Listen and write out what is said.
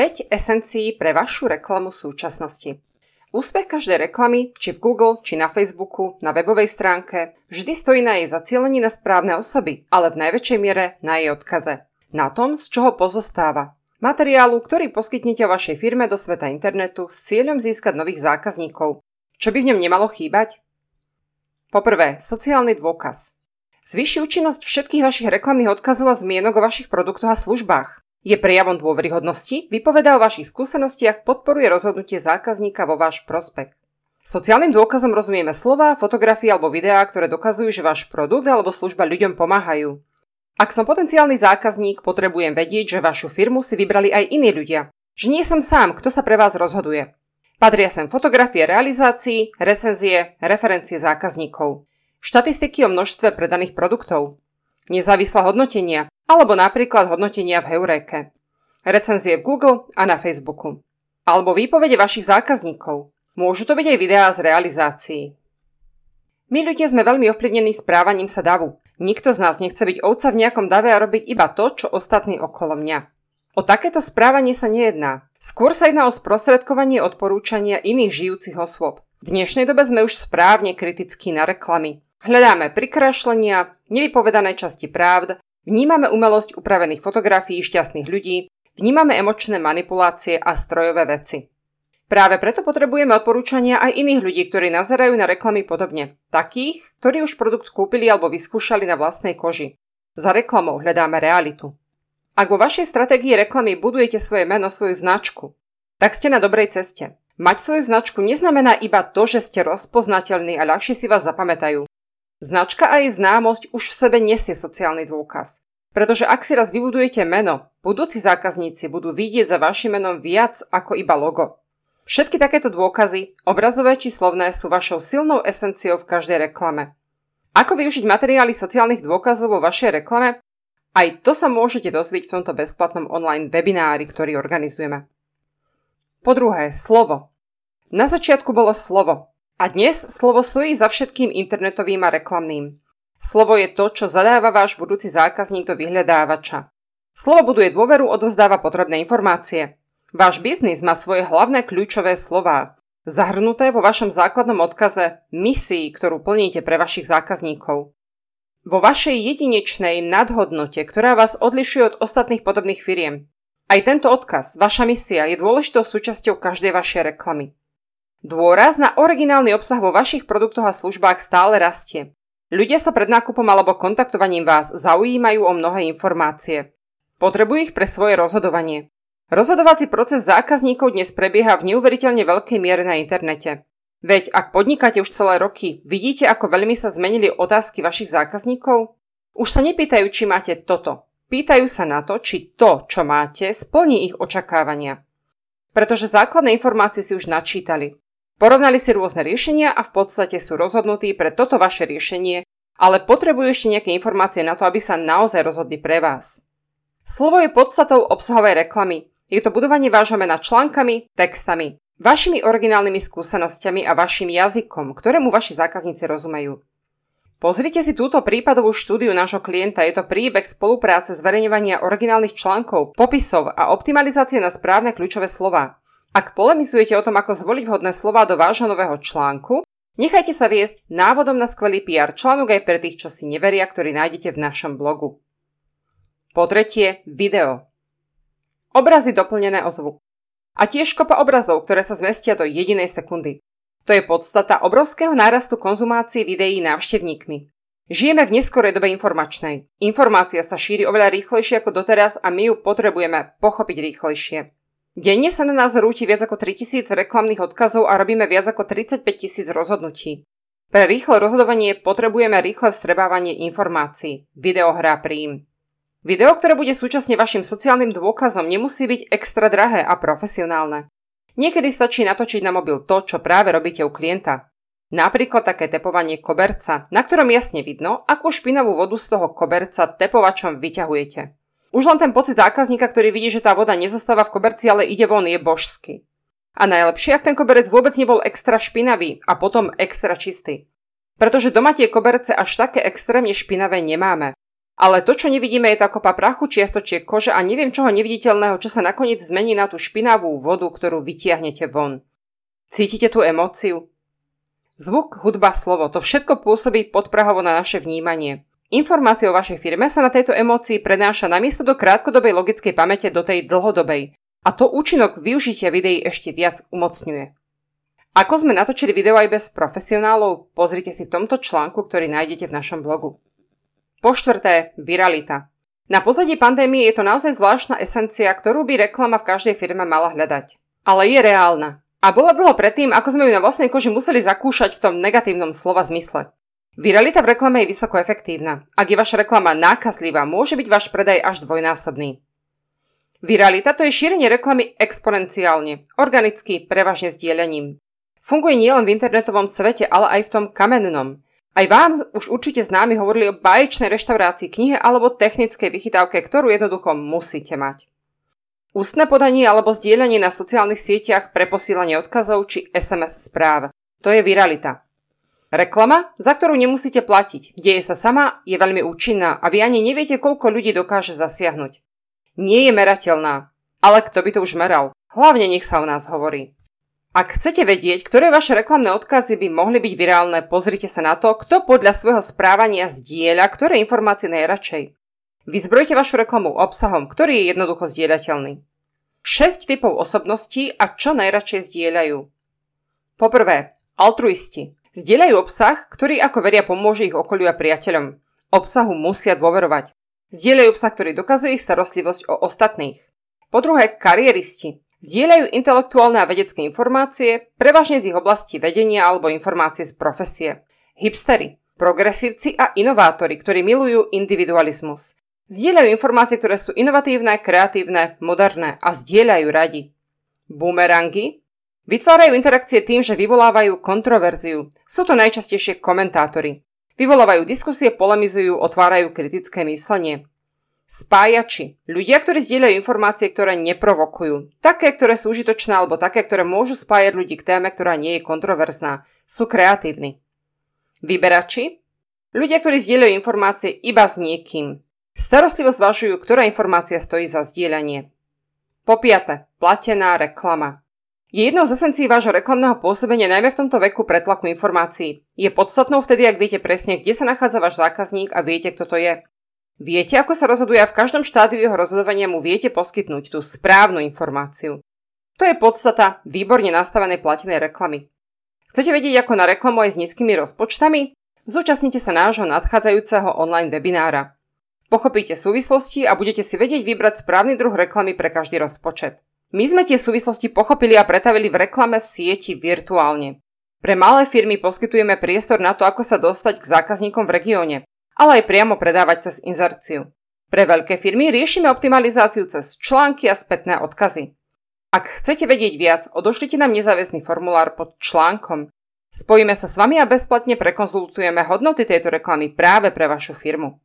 5 esencií pre vašu reklamu súčasnosti. Úspech každej reklamy, či v Google, či na Facebooku, na webovej stránke, vždy stojí na jej zacielení na správne osoby, ale v najväčšej miere na jej odkaze. Na tom, z čoho pozostáva. Materiálu, ktorý poskytnete vašej firme do sveta internetu s cieľom získať nových zákazníkov. Čo by v ňom nemalo chýbať? Poprvé, sociálny dôkaz. Zvyši účinnosť všetkých vašich reklamných odkazov a zmienok o vašich produktoch a službách. Je prejavom dôveryhodnosti, vypovedá o vašich skúsenostiach, podporuje rozhodnutie zákazníka vo váš prospech. Sociálnym dôkazom rozumieme slova, fotografie alebo videá, ktoré dokazujú, že váš produkt alebo služba ľuďom pomáhajú. Ak som potenciálny zákazník, potrebujem vedieť, že vašu firmu si vybrali aj iní ľudia. Že nie som sám, kto sa pre vás rozhoduje. Patria sem fotografie realizácií, recenzie, referencie zákazníkov, štatistiky o množstve predaných produktov, nezávislé hodnotenia, alebo napríklad hodnotenia v Heuréke, recenzie v Google a na Facebooku, alebo výpovede vašich zákazníkov. Môžu to byť aj videá z realizácií. My ľudia sme veľmi ovplyvnení správaním sa davu. Nikto z nás nechce byť ovca v nejakom dave a robiť iba to, čo ostatní okolo mňa. O takéto správanie sa nejedná. Skôr sa jedná o sprostredkovanie odporúčania iných žijúcich osôb. V dnešnej dobe sme už správne kritickí na reklamy. Hľadáme prikrašlenia, nevypovedané časti právd, Vnímame umelosť upravených fotografií šťastných ľudí, vnímame emočné manipulácie a strojové veci. Práve preto potrebujeme odporúčania aj iných ľudí, ktorí nazerajú na reklamy podobne. Takých, ktorí už produkt kúpili alebo vyskúšali na vlastnej koži. Za reklamou hľadáme realitu. Ak vo vašej stratégii reklamy budujete svoje meno, svoju značku, tak ste na dobrej ceste. Mať svoju značku neznamená iba to, že ste rozpoznateľní a ľahšie si vás zapamätajú. Značka a jej známosť už v sebe nesie sociálny dôkaz. Pretože ak si raz vybudujete meno, budúci zákazníci budú vidieť za vašim menom viac ako iba logo. Všetky takéto dôkazy, obrazové či slovné, sú vašou silnou esenciou v každej reklame. Ako využiť materiály sociálnych dôkazov vo vašej reklame? Aj to sa môžete dozvieť v tomto bezplatnom online webinári, ktorý organizujeme. Po druhé, slovo. Na začiatku bolo slovo. A dnes slovo stojí za všetkým internetovým a reklamným. Slovo je to, čo zadáva váš budúci zákazník do vyhľadávača. Slovo buduje dôveru, odovzdáva potrebné informácie. Váš biznis má svoje hlavné kľúčové slová, zahrnuté vo vašom základnom odkaze misii, ktorú plníte pre vašich zákazníkov. Vo vašej jedinečnej nadhodnote, ktorá vás odlišuje od ostatných podobných firiem. Aj tento odkaz, vaša misia, je dôležitou súčasťou každej vašej reklamy. Dôraz na originálny obsah vo vašich produktoch a službách stále rastie. Ľudia sa pred nákupom alebo kontaktovaním vás zaujímajú o mnohé informácie. Potrebujú ich pre svoje rozhodovanie. Rozhodovací proces zákazníkov dnes prebieha v neuveriteľne veľkej miere na internete. Veď ak podnikáte už celé roky, vidíte, ako veľmi sa zmenili otázky vašich zákazníkov? Už sa nepýtajú, či máte toto. Pýtajú sa na to, či to, čo máte, splní ich očakávania. Pretože základné informácie si už načítali. Porovnali si rôzne riešenia a v podstate sú rozhodnutí pre toto vaše riešenie, ale potrebujú ešte nejaké informácie na to, aby sa naozaj rozhodli pre vás. Slovo je podstatou obsahovej reklamy. Je to budovanie vášho mena článkami, textami, vašimi originálnymi skúsenosťami a vašim jazykom, ktorému vaši zákazníci rozumejú. Pozrite si túto prípadovú štúdiu nášho klienta. Je to príbeh spolupráce zverejňovania originálnych článkov, popisov a optimalizácie na správne kľúčové slova. Ak polemizujete o tom, ako zvoliť vhodné slova do vášho nového článku, nechajte sa viesť návodom na skvelý PR článok aj pre tých, čo si neveria, ktorý nájdete v našom blogu. Po tretie, video. Obrazy doplnené o zvuk. A tiež kopa obrazov, ktoré sa zmestia do jedinej sekundy. To je podstata obrovského nárastu konzumácie videí návštevníkmi. Žijeme v neskorej dobe informačnej. Informácia sa šíri oveľa rýchlejšie ako doteraz a my ju potrebujeme pochopiť rýchlejšie. Denne sa na nás rúti viac ako 3000 reklamných odkazov a robíme viac ako 35 tisíc rozhodnutí. Pre rýchle rozhodovanie potrebujeme rýchle strebávanie informácií. Video hrá príjm. Video, ktoré bude súčasne vašim sociálnym dôkazom, nemusí byť extra drahé a profesionálne. Niekedy stačí natočiť na mobil to, čo práve robíte u klienta. Napríklad také tepovanie koberca, na ktorom jasne vidno, akú špinavú vodu z toho koberca tepovačom vyťahujete. Už len ten pocit zákazníka, ktorý vidí, že tá voda nezostáva v koberci, ale ide von, je božský. A najlepšie, ak ten koberec vôbec nebol extra špinavý a potom extra čistý. Pretože doma tie koberce až také extrémne špinavé nemáme. Ale to, čo nevidíme, je tá kopa prachu, čiastočiek kože a neviem čoho neviditeľného, čo sa nakoniec zmení na tú špinavú vodu, ktorú vytiahnete von. Cítite tú emóciu? Zvuk, hudba, slovo, to všetko pôsobí podprahovo na naše vnímanie. Informácia o vašej firme sa na tejto emócii prenáša namiesto do krátkodobej logickej pamäte do tej dlhodobej. A to účinok využitia videí ešte viac umocňuje. Ako sme natočili video aj bez profesionálov, pozrite si v tomto článku, ktorý nájdete v našom blogu. Po štvrté, viralita. Na pozadí pandémie je to naozaj zvláštna esencia, ktorú by reklama v každej firme mala hľadať. Ale je reálna. A bola dlho predtým, ako sme ju na vlastnej koži museli zakúšať v tom negatívnom slova zmysle. Viralita v reklame je vysoko efektívna. Ak je vaša reklama nákazlivá, môže byť váš predaj až dvojnásobný. Viralita to je šírenie reklamy exponenciálne, organicky, prevažne zdieľaním. Funguje nielen v internetovom svete, ale aj v tom kamennom. Aj vám už určite známi hovorili o baječnej reštaurácii, knihe alebo technickej vychytávke, ktorú jednoducho musíte mať. Ústne podanie alebo zdieľanie na sociálnych sieťach pre posílanie odkazov či SMS správ. To je viralita. Reklama, za ktorú nemusíte platiť, deje sa sama, je veľmi účinná a vy ani neviete, koľko ľudí dokáže zasiahnuť. Nie je merateľná, ale kto by to už meral? Hlavne nech sa o nás hovorí. Ak chcete vedieť, ktoré vaše reklamné odkazy by mohli byť virálne, pozrite sa na to, kto podľa svojho správania zdieľa ktoré informácie najradšej. Vyzbrojte vašu reklamu obsahom, ktorý je jednoducho zdieľateľný. 6 typov osobností a čo najradšej zdieľajú. Poprvé, altruisti. Zdieľajú obsah, ktorý ako veria pomôže ich okoliu a priateľom. Obsahu musia dôverovať. Zdieľajú obsah, ktorý dokazuje ich starostlivosť o ostatných. Po druhé, kariéristi. Zdieľajú intelektuálne a vedecké informácie, prevažne z ich oblasti vedenia alebo informácie z profesie. Hipstery, progresívci a inovátori, ktorí milujú individualizmus. Zdieľajú informácie, ktoré sú inovatívne, kreatívne, moderné a zdieľajú radi. Boomerangy vytvárajú interakcie tým, že vyvolávajú kontroverziu. Sú to najčastejšie komentátori. Vyvolávajú diskusie, polemizujú, otvárajú kritické myslenie. Spájači. Ľudia, ktorí zdieľajú informácie, ktoré neprovokujú. Také, ktoré sú užitočné alebo také, ktoré môžu spájať ľudí k téme, ktorá nie je kontroverzná. Sú kreatívni. Vyberači. Ľudia, ktorí zdieľajú informácie iba s niekým. Starostlivo zvažujú, ktorá informácia stojí za zdieľanie. Po piate, platená reklama. Je jednou z esencií vášho reklamného pôsobenia najmä v tomto veku pretlaku informácií. Je podstatnou vtedy, ak viete presne, kde sa nachádza váš zákazník a viete, kto to je. Viete, ako sa rozhoduje a v každom štádiu jeho rozhodovania mu viete poskytnúť tú správnu informáciu. To je podstata výborne nastavenej platenej reklamy. Chcete vedieť ako na reklamu aj s nízkymi rozpočtami? Zúčastnite sa nášho nadchádzajúceho online webinára. Pochopíte súvislosti a budete si vedieť vybrať správny druh reklamy pre každý rozpočet. My sme tie súvislosti pochopili a pretavili v reklame v sieti virtuálne. Pre malé firmy poskytujeme priestor na to, ako sa dostať k zákazníkom v regióne ale aj priamo predávať cez inzerciu. Pre veľké firmy riešime optimalizáciu cez články a spätné odkazy. Ak chcete vedieť viac, odošlite nám nezáväzný formulár pod článkom. Spojíme sa s vami a bezplatne prekonzultujeme hodnoty tejto reklamy práve pre vašu firmu.